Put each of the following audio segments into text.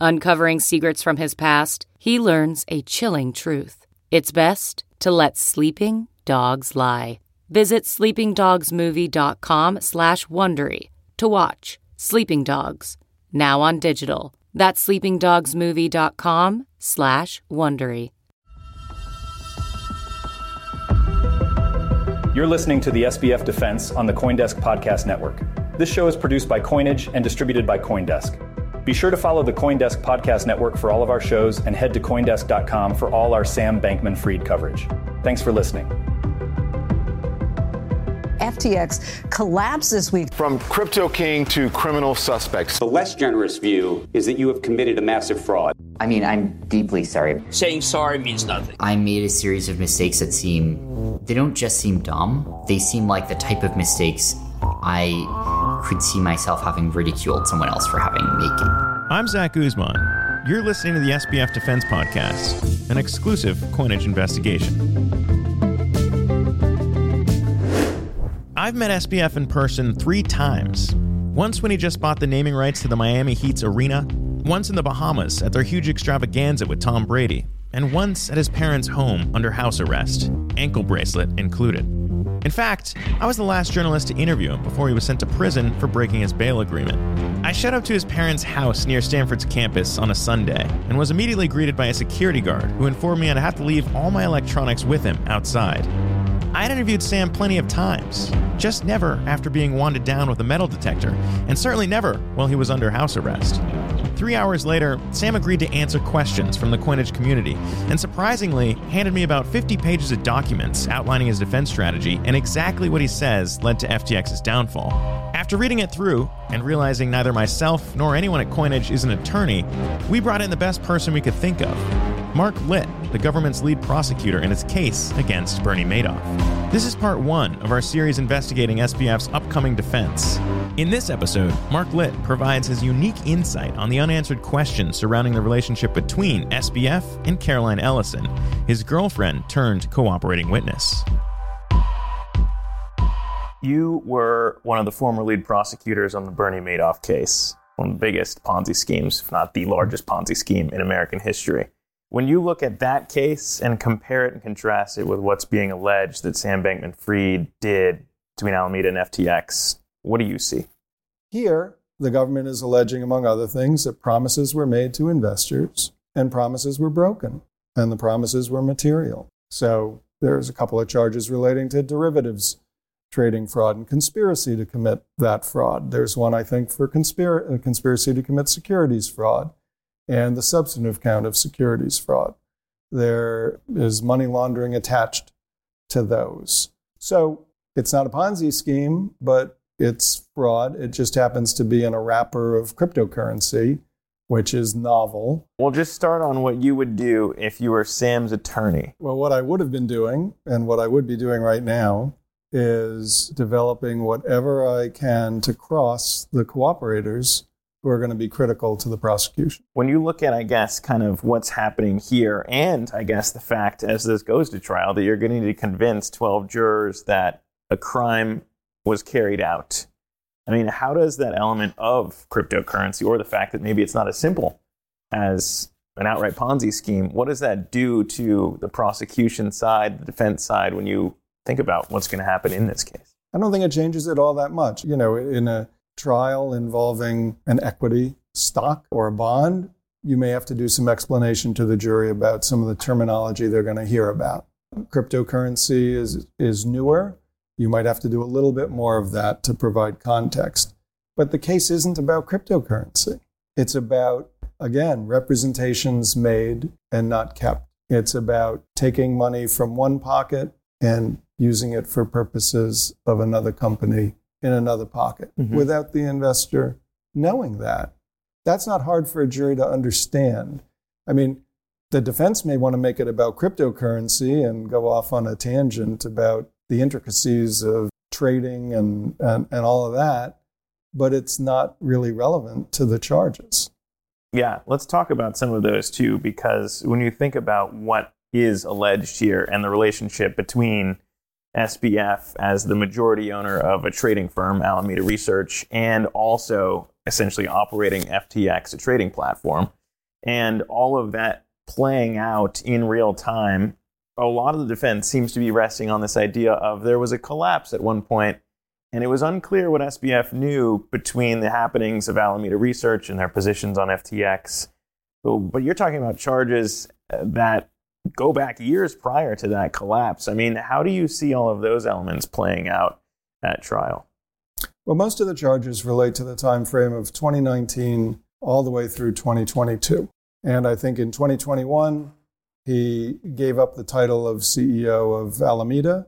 Uncovering secrets from his past, he learns a chilling truth. It's best to let sleeping dogs lie. Visit sleepingdogsmovie.com slash Wondery to watch Sleeping Dogs, now on digital. That's sleepingdogsmovie.com slash Wondery. You're listening to the SBF Defense on the Coindesk Podcast Network. This show is produced by Coinage and distributed by Coindesk. Be sure to follow the Coindesk Podcast Network for all of our shows and head to Coindesk.com for all our Sam Bankman Fried coverage. Thanks for listening. FTX collapsed this week. From crypto king to criminal suspects. The less generous view is that you have committed a massive fraud. I mean, I'm deeply sorry. Saying sorry means nothing. I made a series of mistakes that seem, they don't just seem dumb, they seem like the type of mistakes I could see myself having ridiculed someone else for having making. I'm Zach Guzman. You're listening to the SBF Defense Podcast, an exclusive coinage investigation. I've met SBF in person three times. Once when he just bought the naming rights to the Miami Heat's arena, once in the Bahamas at their huge extravaganza with Tom Brady, and once at his parents' home under house arrest, ankle bracelet included. In fact, I was the last journalist to interview him before he was sent to prison for breaking his bail agreement. I showed up to his parents' house near Stanford's campus on a Sunday and was immediately greeted by a security guard who informed me I'd have to leave all my electronics with him outside. I had interviewed Sam plenty of times, just never after being wanded down with a metal detector, and certainly never while he was under house arrest. Three hours later, Sam agreed to answer questions from the coinage community, and surprisingly, handed me about 50 pages of documents outlining his defense strategy, and exactly what he says led to FTX's downfall. After reading it through, and realizing neither myself nor anyone at Coinage is an attorney, we brought in the best person we could think of Marc Litt, the government's lead prosecutor in its case against Bernie Madoff. This is part one of our series investigating SBF's upcoming defense. In this episode, Marc Litt provides his unique insight on the unanswered questions surrounding the relationship between SBF and Caroline Ellison, his girlfriend turned cooperating witness. You were one of the former lead prosecutors on the Bernie Madoff case, one of the biggest Ponzi schemes, if not the largest Ponzi scheme in American history. When you look at that case and compare it and contrast it with what's being alleged that Sam Bankman Fried did between Alameda and FTX, what do you see? Here, the government is alleging, among other things, that promises were made to investors and promises were broken, and the promises were material. So there's a couple of charges relating to derivatives trading fraud and conspiracy to commit that fraud. There's one, I think, for uh, conspiracy to commit securities fraud and the substantive count of securities fraud. There is money laundering attached to those. So it's not a Ponzi scheme, but it's fraud. It just happens to be in a wrapper of cryptocurrency, which is novel. We'll just start on what you would do if you were Sam's attorney. Well, what I would have been doing and what I would be doing right now is developing whatever I can to cross the cooperators who are going to be critical to the prosecution. When you look at, I guess, kind of what's happening here, and I guess the fact as this goes to trial that you're going to need to convince 12 jurors that a crime was carried out. I mean, how does that element of cryptocurrency, or the fact that maybe it's not as simple as an outright Ponzi scheme, what does that do to the prosecution side, the defense side, when you think about what's going to happen in this case? I don't think it changes it all that much. You know, in a trial involving an equity stock or a bond, you may have to do some explanation to the jury about some of the terminology they're going to hear about. Cryptocurrency is, is newer. You might have to do a little bit more of that to provide context. But the case isn't about cryptocurrency. It's about, again, representations made and not kept. It's about taking money from one pocket and using it for purposes of another company in another pocket mm-hmm. without the investor knowing that. That's not hard for a jury to understand. I mean, the defense may want to make it about cryptocurrency and go off on a tangent about the intricacies of trading and, and, and all of that, but it's not really relevant to the charges. Yeah, let's talk about some of those too, because when you think about what is alleged here and the relationship between SBF as the majority owner of a trading firm, Alameda Research, and also essentially operating FTX, a trading platform, and all of that playing out in real time, a lot of the defense seems to be resting on this idea of there was a collapse at one point, and it was unclear what SBF knew between the happenings of Alameda Research and their positions on FTX. But you're talking about charges that go back years prior to that collapse. I mean, how do you see all of those elements playing out at trial? Well, most of the charges relate to the time frame of 2019 all the way through 2022. And I think in 2021, he gave up the title of CEO of Alameda,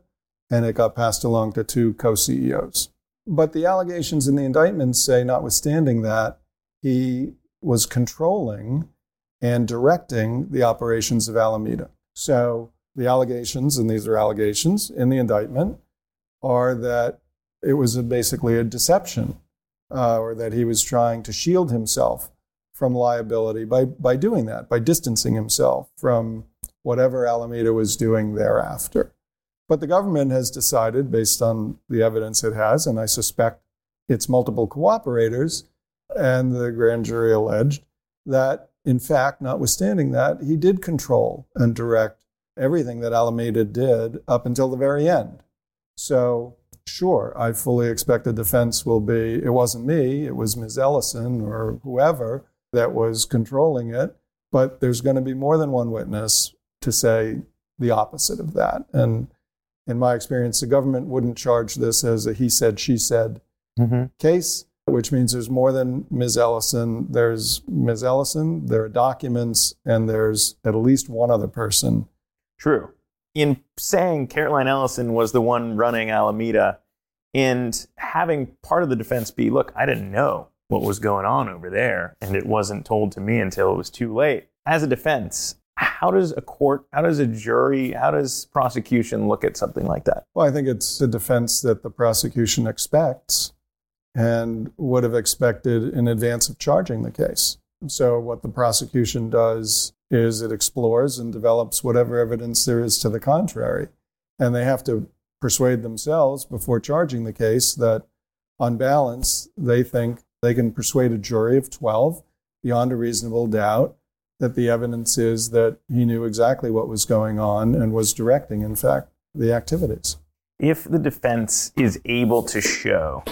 and it got passed along to two co CEOs. But the allegations in the indictment say, notwithstanding that, he was controlling and directing the operations of Alameda. So the allegations, and these are allegations in the indictment, are that it was a, basically a deception, uh, or that he was trying to shield himself from liability by, by doing that, by distancing himself from whatever Alameda was doing thereafter. But the government has decided, based on the evidence it has, and I suspect its multiple cooperators and the grand jury alleged, that in fact, notwithstanding that, he did control and direct everything that Alameda did up until the very end. So, sure, I fully expect the defense will be it wasn't me, it was Ms. Ellison or whoever that was controlling it. But there's going to be more than one witness to say the opposite of that. And in my experience, the government wouldn't charge this as a he said, she said mm-hmm. case, which means there's more than Ms. Ellison. There's Ms. Ellison, there are documents, and there's at least one other person. True. In saying Caroline Ellison was the one running Alameda, and having part of the defense be, look, I didn't know what was going on over there, and it wasn't told to me until it was too late. As a defense, how does a court, how does a jury, how does prosecution look at something like that? Well, I think it's a defense that the prosecution expects and would have expected in advance of charging the case. So, what the prosecution does is it explores and develops whatever evidence there is to the contrary. And they have to persuade themselves before charging the case that, on balance, they think they can persuade a jury of 12 beyond a reasonable doubt that the evidence is that he knew exactly what was going on and was directing, in fact, the activities. If the defense is able to show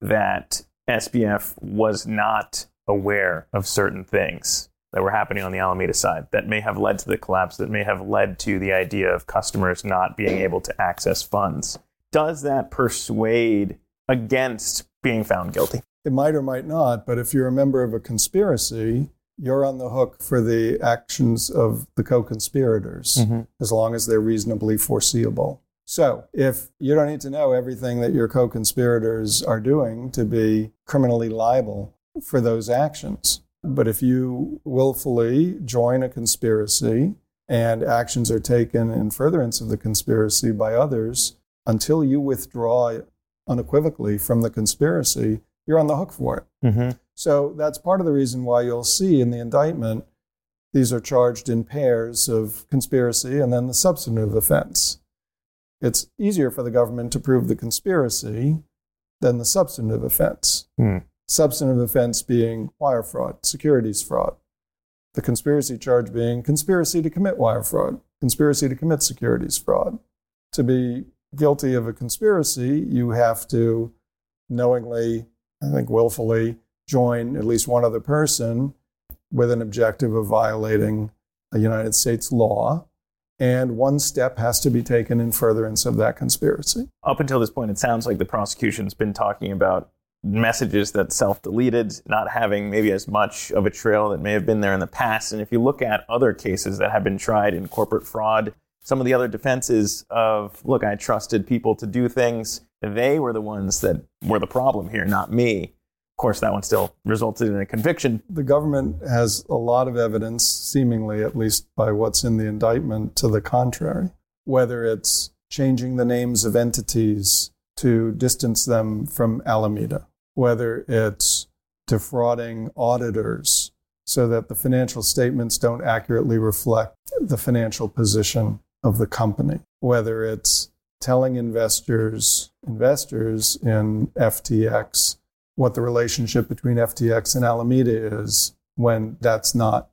that SBF was not aware of certain things that were happening on the Alameda side that may have led to the collapse, that may have led to the idea of customers not being able to access funds, does that persuade against being found guilty? It might or might not, but if you're a member of a conspiracy, you're on the hook for the actions of the co conspirators mm-hmm. as long as they're reasonably foreseeable. So, if you don't need to know everything that your co conspirators are doing to be criminally liable for those actions, but if you willfully join a conspiracy and actions are taken in furtherance of the conspiracy by others, until you withdraw unequivocally from the conspiracy, you're on the hook for it. Mm-hmm. So that's part of the reason why you'll see in the indictment these are charged in pairs of conspiracy and then the substantive offense. It's easier for the government to prove the conspiracy than the substantive offense. Mm. Substantive offense being wire fraud, securities fraud. The conspiracy charge being conspiracy to commit wire fraud, conspiracy to commit securities fraud. To be guilty of a conspiracy, you have to knowingly I think willfully join at least one other person with an objective of violating a United States law. And one step has to be taken in furtherance of that conspiracy. Up until this point, it sounds like the prosecution's been talking about messages that self deleted, not having maybe as much of a trail that may have been there in the past. And if you look at other cases that have been tried in corporate fraud, some of the other defenses of, look, I trusted people to do things, they were the ones that were the problem here, not me. Course, that one still resulted in a conviction. The government has a lot of evidence, seemingly at least by what's in the indictment, to the contrary. Whether it's changing the names of entities to distance them from Alameda, whether it's defrauding auditors so that the financial statements don't accurately reflect the financial position of the company, whether it's telling investors, investors in FTX what the relationship between FTX and Alameda is when that's not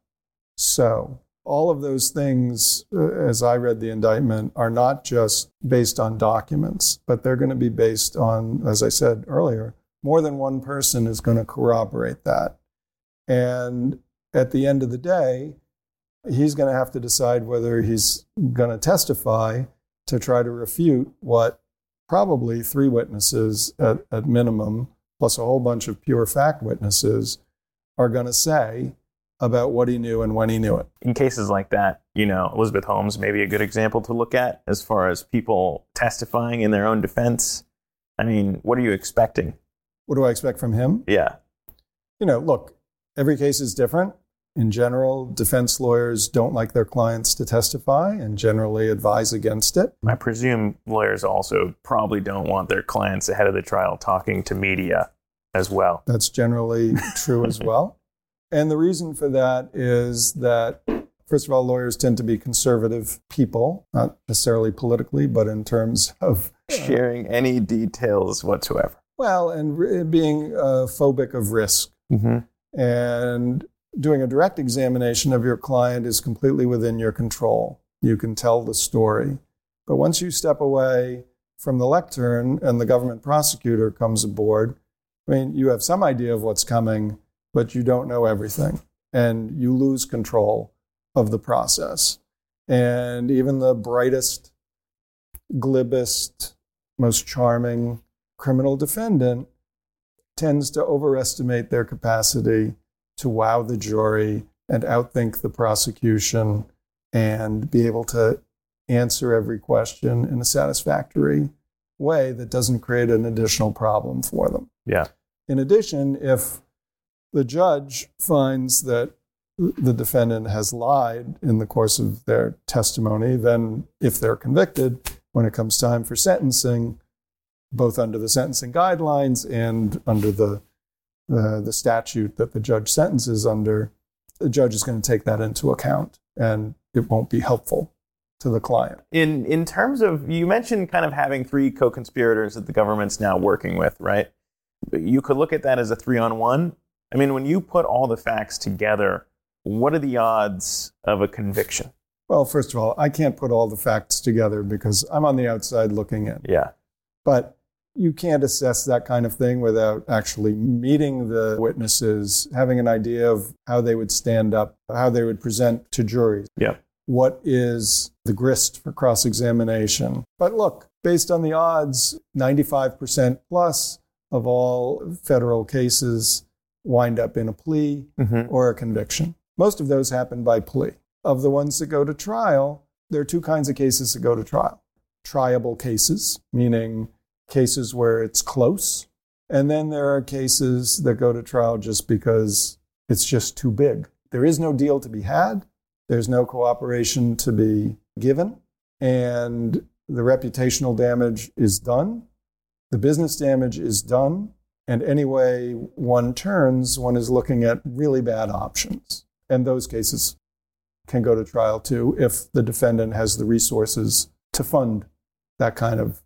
so. All of those things, uh, as I read the indictment, are not just based on documents, but they're going to be based on, as I said earlier, more than one person is going to corroborate that. And at the end of the day, he's going to have to decide whether he's going to testify to try to refute what probably three witnesses at, at minimum, plus a whole bunch of pure fact witnesses, are going to say about what he knew and when he knew it. In cases like that, you know, Elizabeth Holmes may be a good example to look at as far as people testifying in their own defense. I mean, what are you expecting? What do I expect from him? Yeah. You know, look, every case is different in general, defense lawyers don't like their clients to testify and generally advise against it. I presume lawyers also probably don't want their clients ahead of the trial talking to media as well. That's generally true as well. And the reason for that is that, first of all, lawyers tend to be conservative people, not necessarily politically, but in terms of sharing any details whatsoever. Well, and being uh, phobic of risk. Mm-hmm. And doing a direct examination of your client is completely within your control. You can tell the story. But once you step away from the lectern and the government prosecutor comes aboard, I mean, you have some idea of what's coming, but you don't know everything. And you lose control of the process. And even the brightest, glibest, most charming criminal defendant tends to overestimate their capacity to wow the jury and outthink the prosecution and be able to answer every question in a satisfactory way that doesn't create an additional problem for them. Yeah. In addition, if the judge finds that the defendant has lied in the course of their testimony, then if they're convicted, when it comes time for sentencing, both under the sentencing guidelines and under the the, the statute that the judge sentences under, the judge is going to take that into account and it won't be helpful to the client. In in terms of you mentioned kind of having three co-conspirators that the government's now working with, right? You could look at that as a 3 on 1. I mean, when you put all the facts together, what are the odds of a conviction? Well, first of all, I can't put all the facts together because I'm on the outside looking in. Yeah. But you can't assess that kind of thing without actually meeting the witnesses, having an idea of how they would stand up, how they would present to juries. Yeah. What is the grist for cross examination? But look, based on the odds, 95% plus of all federal cases wind up in a plea mm-hmm. or a conviction. Most of those happen by plea. Of the ones that go to trial, there are two kinds of cases that go to trial triable cases, meaning cases where it's close. And then there are cases that go to trial just because it's just too big. There is no deal to be had, there's no cooperation to be given, and the reputational damage is done, the business damage is done. And any way one turns, one is looking at really bad options. And those cases can go to trial too if the defendant has the resources to fund that kind of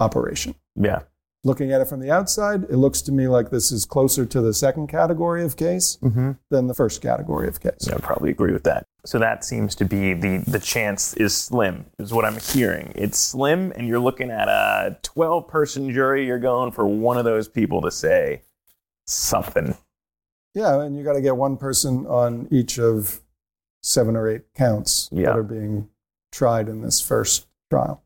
operation. Yeah. Looking at it from the outside, it looks to me like this is closer to the second category of case mm-hmm. than the first category of case. Yeah, I probably agree with that. So that seems to be the the chance is slim, is what I'm hearing. It's slim, and you're looking at a 12 person jury. You're going for one of those people to say something. Yeah, and you got to get one person on each of seven or eight counts Yeah. that are being tried in this first trial.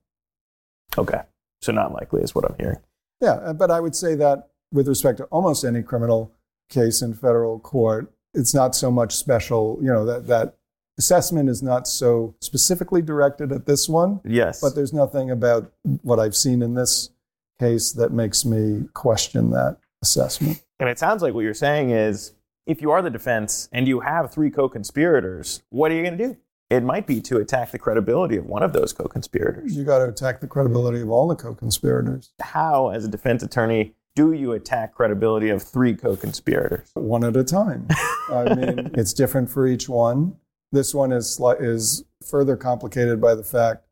Okay. So not likely is what I'm hearing. Yeah, uh, but I would say that with respect to almost any criminal case in federal court, it's not so much special, you know, that, that assessment is not so specifically directed at this one. Yes. But there's nothing about what I've seen in this case that makes me question that assessment. And it sounds like what you're saying is if you are the defense and you have three co conspirators, what are you going to do? It might be to attack the credibility of one of those co conspirators. You got to attack the credibility of all the co conspirators. How, as a defense attorney, do you attack credibility of three co conspirators? One at a time. I mean, it's different for each one. This one is, is further complicated by the fact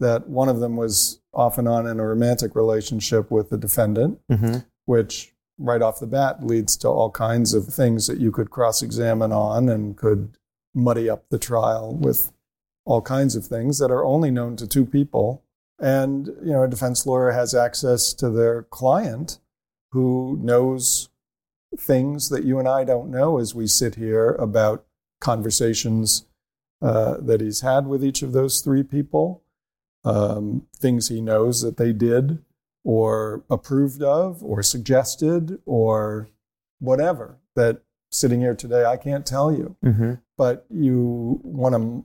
that one of them was off and on in a romantic relationship with the defendant, Mm-hmm. which right off the bat leads to all kinds of things that you could cross examine on and could muddy up the trial with all kinds of things that are only known to two people. And, you know, a defense lawyer has access to their client who knows things that you and I don't know as we sit here about conversations uh, that he's had with each of those three people, um, things he knows that they did or approved of or suggested or whatever that sitting here today I can't tell you. Mm-hmm. But you want to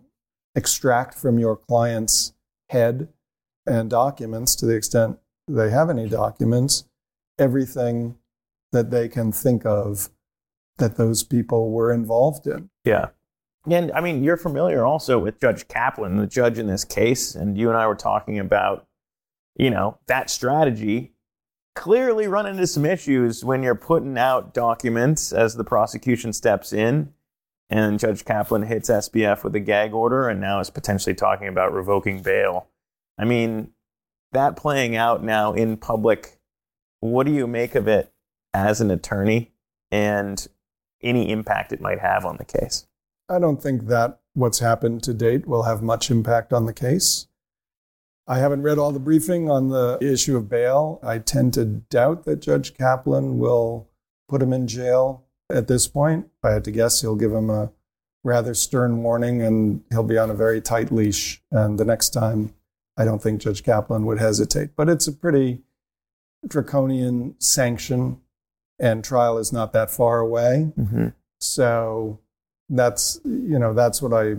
extract from your client's head and documents to the extent they have any documents everything that they can think of that those people were involved in. Yeah. And I mean, you're familiar also with Judge Kaplan, the judge in this case, and you and I were talking about, you know, that strategy. Clearly run into some issues when you're putting out documents as the prosecution steps in, and Judge Kaplan hits SBF with a gag order and now is potentially talking about revoking bail. I mean, that playing out now in public, what do you make of it as an attorney and any impact it might have on the case? I don't think that what's happened to date will have much impact on the case. I haven't read all the briefing on the issue of bail. I tend to doubt that Judge Kaplan will put him in jail at this point. If I had to guess, he'll give him a rather stern warning and he'll be on a very tight leash. And the next time, I don't think Judge Kaplan would hesitate. But it's a pretty draconian sanction, and trial is not that far away. Mm-hmm. So that's you know that's what I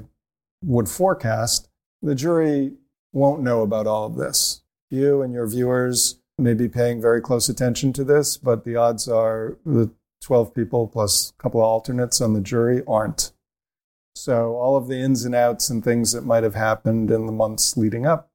would forecast. The jury won't know about all of this. You and your viewers may be paying very close attention to this, but the odds are the 12 people plus a couple of alternates on the jury aren't. So all of the ins and outs and things that might have happened in the months leading up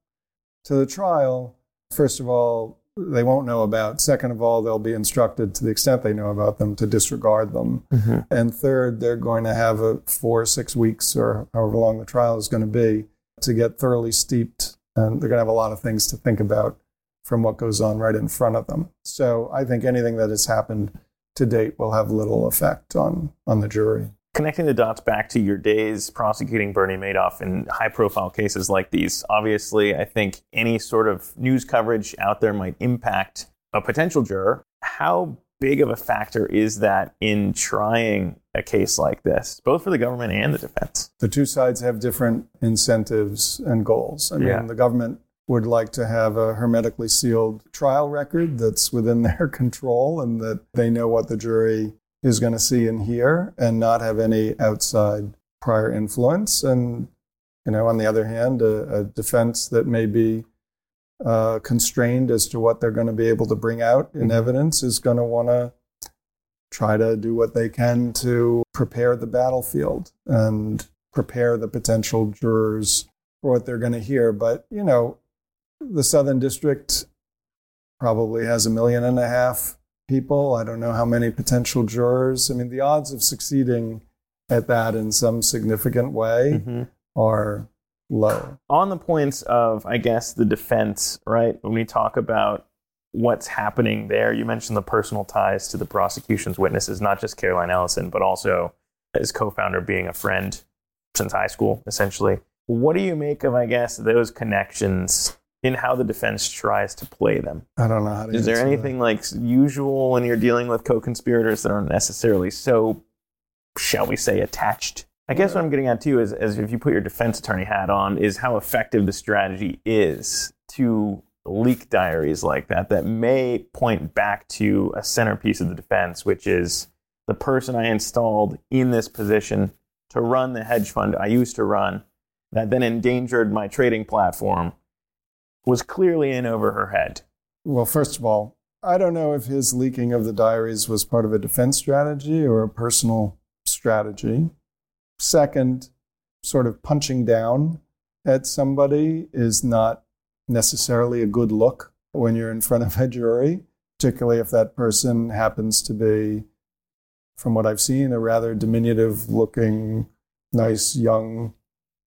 to the trial, first of all, they won't know about. Second of all, they'll be instructed to the extent they know about them to disregard them. Mm-hmm. And third, they're going to have a four or six weeks or however long the trial is going to be to get thoroughly steeped. And they're going to have a lot of things to think about from what goes on right in front of them. So I think anything that has happened to date will have little effect on, on the jury. Connecting the dots back to your days prosecuting Bernie Madoff in high profile cases like these, obviously, I think any sort of news coverage out there might impact a potential juror. How big of a factor is that in trying a case like this, both for the government and the defense? The two sides have different incentives and goals. I mean, Yeah. the government would like to have a hermetically sealed trial record that's within their control and that they know what the jury is going to see and hear and not have any outside prior influence. And, you know, on the other hand, a, a defense that may be uh, constrained as to what they're going to be able to bring out in evidence is going to want to try to do what they can to prepare the battlefield and prepare the potential jurors for what they're going to hear. But, you know, the Southern District probably has a million and a half people. I don't know how many potential jurors. I mean, the odds of succeeding at that in some significant way Mm-hmm. are low. On the points of, I guess, the defense, right? When we talk about what's happening there, you mentioned the personal ties to the prosecution's witnesses, not just Caroline Ellison, but also his co founder being a friend since high school, essentially. What do you make of, I guess, those connections in how the defense tries to play them? I don't know how to Is there answer that. anything like usual when you're dealing with co conspirators that aren't necessarily so shall we say, attached. I guess what I'm getting at too is, is if you put your defense attorney hat on, is how effective the strategy is to leak diaries like that that may point back to a centerpiece of the defense, which is the person I installed in this position to run the hedge fund I used to run that then endangered my trading platform was clearly in over her head. Well, first of all, I don't know if his leaking of the diaries was part of a defense strategy or a personal strategy. Second, sort of punching down at somebody is not necessarily a good look when you're in front of a jury, particularly if that person happens to be, from what I've seen, a rather diminutive looking, nice young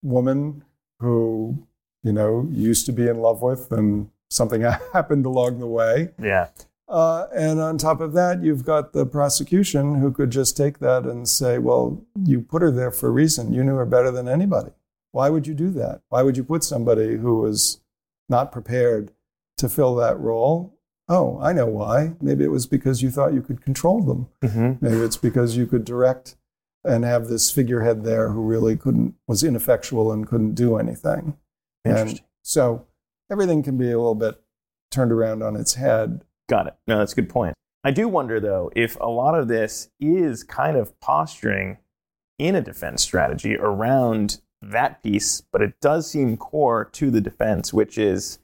woman who, you know, used to be in love with and something happened along the way. Yeah. Uh, and on top of that, you've got the prosecution who could just take that and say, well, you put her there for a reason. You knew her better than anybody. Why would you do that? Why would you put somebody who was not prepared to fill that role? Oh, I know why. Maybe it was because you thought you could control them. Mm-hmm. Maybe it's because you could direct and have this figurehead there who really couldn't, was ineffectual and couldn't do anything. Interesting. And so everything can be a little bit turned around on its head. Got it. No, that's a good point. I do wonder, though, if a lot of this is kind of posturing in a defense strategy around that piece, but it does seem core to the defense, which is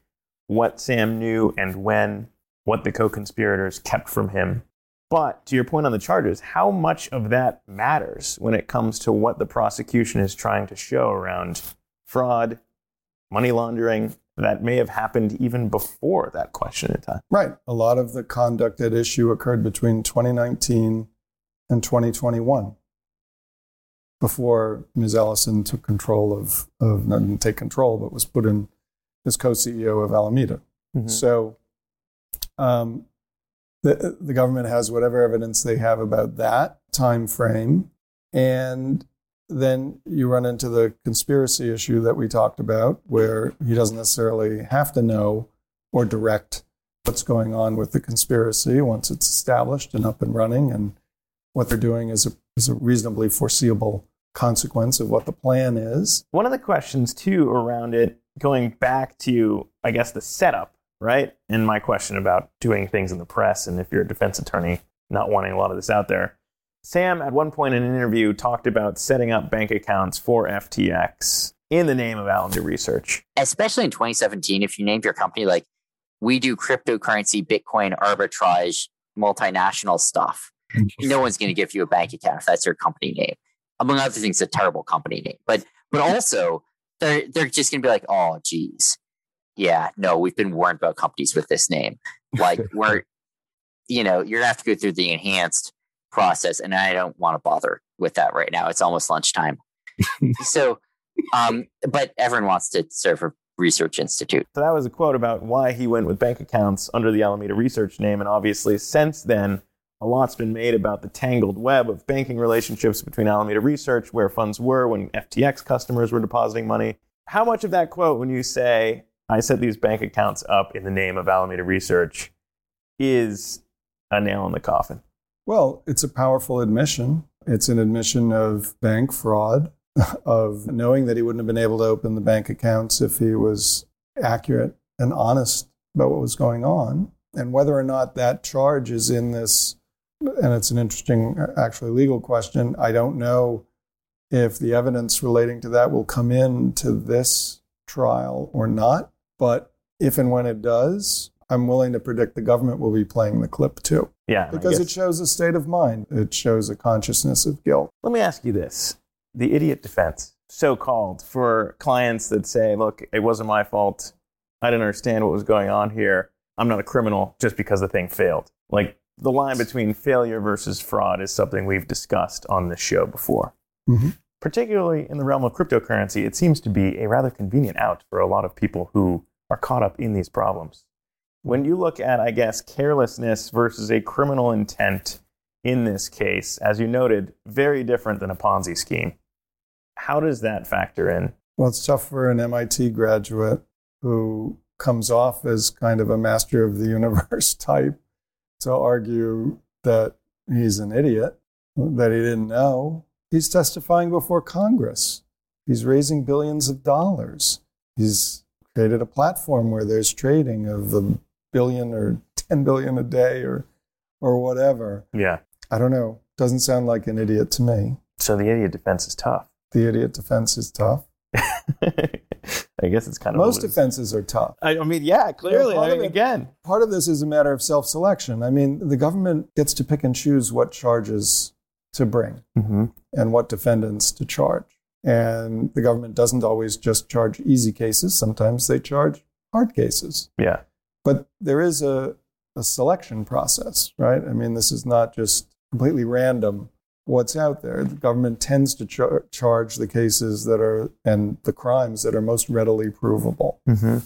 what Sam knew and when, what the co conspirators kept from him. But to your point on the charges, how much of that matters when it comes to what the prosecution is trying to show around fraud, money laundering, that may have happened even before that question in time. Right. A lot of the conduct at issue occurred between 2019 and 2021 before Ms. Ellison took control of, of not didn't take control, but was put in as co-CEO of Alameda. Mhm. So um, the, the government has whatever evidence they have about that time frame. And then you run into the conspiracy issue that we talked about, where he doesn't necessarily have to know or direct what's going on with the conspiracy once it's established and up and running. And what they're doing is a, is a reasonably foreseeable consequence of what the plan is. One of the questions, too, around it, going back to, I guess, the setup, right? And my question about doing things in the press and if you're a defense attorney, not wanting a lot of this out there. Sam, at one point in an interview, talked about setting up bank accounts for FTX in the name of Alameda Research. especially in 2017, if you named your company like we do cryptocurrency, Bitcoin arbitrage, multinational stuff, no one's going to give you a bank account if that's your company name. Among other things, a terrible company name. But but also they're they're just going to be like, oh, geez, yeah, no, we've been warned about companies with this name. Like we're, you know, you're gonna have to go through the enhanced process, and I don't want to bother with that right now. It's almost lunchtime, so. Um, but everyone wants to serve a research institute. So that was a quote about why he went with bank accounts under the Alameda Research name. And obviously, since then, a lot's been made about the tangled web of banking relationships between Alameda Research, where funds were when FTX customers were depositing money. How much of that quote, when you say, I set these bank accounts up in the name of Alameda Research, is a nail in the coffin? Well, it's a powerful admission. It's an admission of bank fraud, of knowing that he wouldn't have been able to open the bank accounts if he was accurate and honest about what was going on. And whether or not that charge is in this, and it's an interesting, uh, actually legal question. I don't know if the evidence relating to that will come in to this trial or not. But if and when it does, I'm willing to predict the government will be playing the clip too. Yeah. Because it shows a state of mind. It shows a consciousness of guilt. Let me ask you this the idiot defense, so called, for clients that say, look, it wasn't my fault. I didn't understand what was going on here. I'm not a criminal just because the thing failed. Like the line between failure versus fraud is something we've discussed on this show before. Mhm. Particularly in the realm of cryptocurrency, it seems to be a rather convenient out for a lot of people who are caught up in these problems. When you look at, I guess, carelessness versus a criminal intent in this case, as you noted, very different than a Ponzi scheme. How does that factor in? Well, it's tough for an MIT graduate who comes off as kind of a master of the universe type to argue that he's an idiot, that he didn't know, He's testifying before Congress. He's raising billions of dollars. He's created a platform where there's trading of a billion or 10 billion a day or or whatever. Yeah. I don't know. Doesn't sound like an idiot to me. So the idiot defense is tough. The idiot defense is tough. I guess it's kind of Most loose. defenses are tough. I, I mean, yeah, clearly. part I of mean, it- again, Part of this is a matter of self selection. I mean, the government gets to pick and choose what charges to bring Mhm. and what defendants to charge. And the government doesn't always just charge easy cases, sometimes they charge hard cases. yeah, But there is a, a selection process, right? I mean, this is not just completely random what's out there. The government tends to char- charge the cases that are and the crimes that are most readily provable mm-hmm.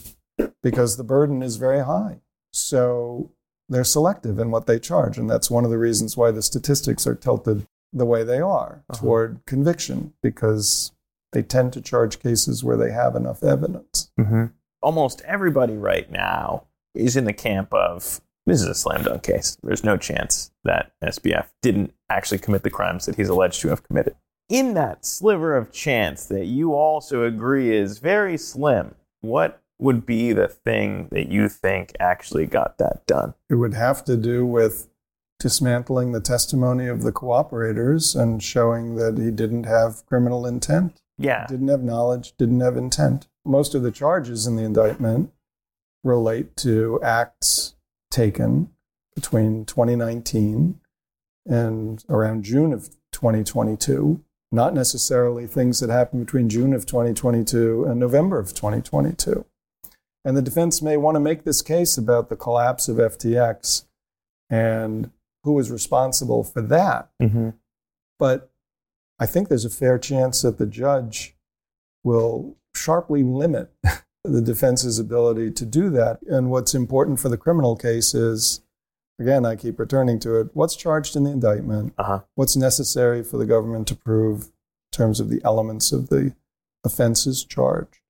because the burden is very high. So they're selective in what they charge. And that's one of the reasons why the statistics are tilted the way they are Uh-huh. toward conviction, because they tend to charge cases where they have enough evidence. Mm-hmm. almost everybody right now is in the camp of this is a slam dunk case. There's no chance that SBF didn't actually commit the crimes that he's alleged to have committed. In that sliver of chance that you also agree is very slim, what would be the thing that you think actually got that done? It would have to do with dismantling the testimony of the cooperators and showing that he didn't have criminal intent, Yeah. didn't have knowledge, didn't have intent. Most of the charges in the indictment relate to acts taken between 2019 and around June of 2022, not necessarily things that happened between June of 2022 and November of 2022. And the defense may want to make this case about the collapse of FTX and who was responsible for that. Mm-hmm. But I think there's a fair chance that the judge will sharply limit the defense's ability to do that. And what's important for the criminal case is, again, I keep returning to it what's charged in the indictment, Uh-huh. what's necessary for the government to prove in terms of the elements of the offenses charged.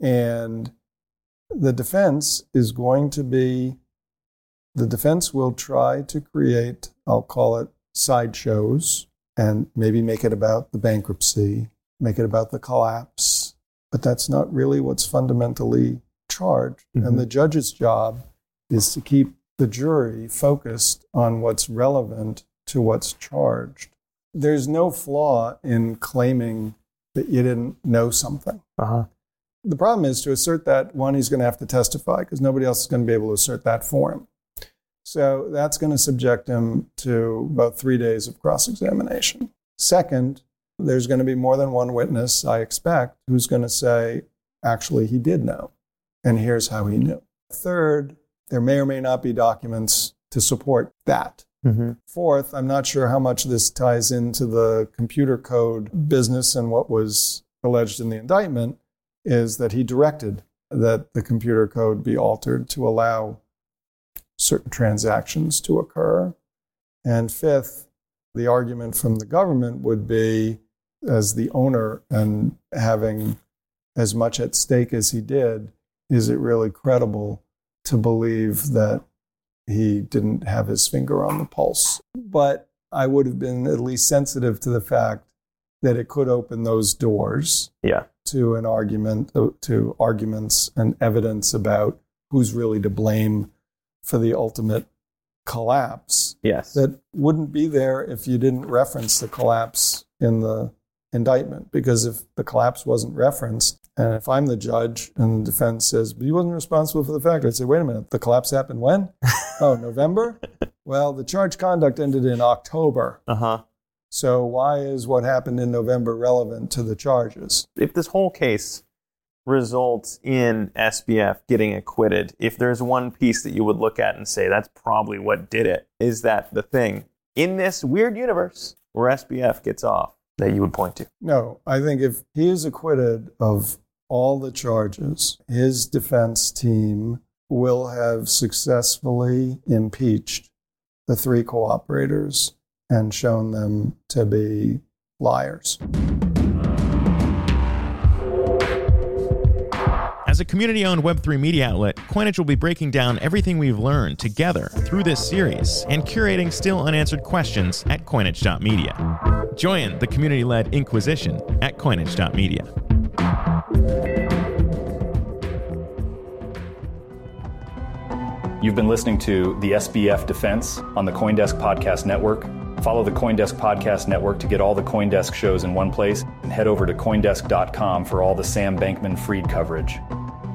And the defense is going to be the defense will try to create, I'll call it sideshows, and maybe make it about the bankruptcy, make it about the collapse. But that's not really what's fundamentally charged. Mhm. And the judge's job is to keep the jury focused on what's relevant to what's charged. There's no flaw in claiming that you didn't know something. Uh-huh. The problem is to assert that, one, he's going to have to testify because nobody else is going to be able to assert that for him. So that's going to subject him to about three days of cross examination. Second, there's going to be more than one witness, I expect, who's going to say, actually, he did know, and here's how he knew. Third, there may or may not be documents to support that. Mm-hmm. Fourth, I'm not sure how much this ties into the computer code business and what was alleged in the indictment is that he directed that the computer code be altered to allow certain transactions to occur. And fifth, the argument from the government would be as the owner and having as much at stake as he did, is it really credible to believe that he didn't have his finger on the pulse? But I would have been at least sensitive to the fact that it could open those doors Yeah. to an argument to arguments and evidence about who's really to blame for the ultimate collapse Yes. that wouldn't be there if you didn't reference the collapse in the indictment because if the collapse wasn't referenced and if I'm the judge and the defense says but he wasn't responsible for the fact I'd say wait a minute the collapse happened when? Oh November? Well the charge conduct ended in October. Uh-huh. so why is what happened in November relevant to the charges? If this whole case results in SBF getting acquitted, if there's one piece that you would look at and say that's probably what did it, is that the thing. In this weird universe where SBF gets off that you would point to? No, I think if he is acquitted of all the charges, his defense team will have successfully impeached the three cooperators and shown them to be liars. As a community owned Web3 media outlet, Coinage will be breaking down everything we've learned together through this series and curating still unanswered questions at coinage.media. Join the community led Inquisition at coinage.media. You've been listening to the SBF Defense on the Coindesk Podcast Network. Follow the Coindesk Podcast Network to get all the Coindesk shows in one place and head over to Coindesk.com for all the Sam Bankman Fried coverage.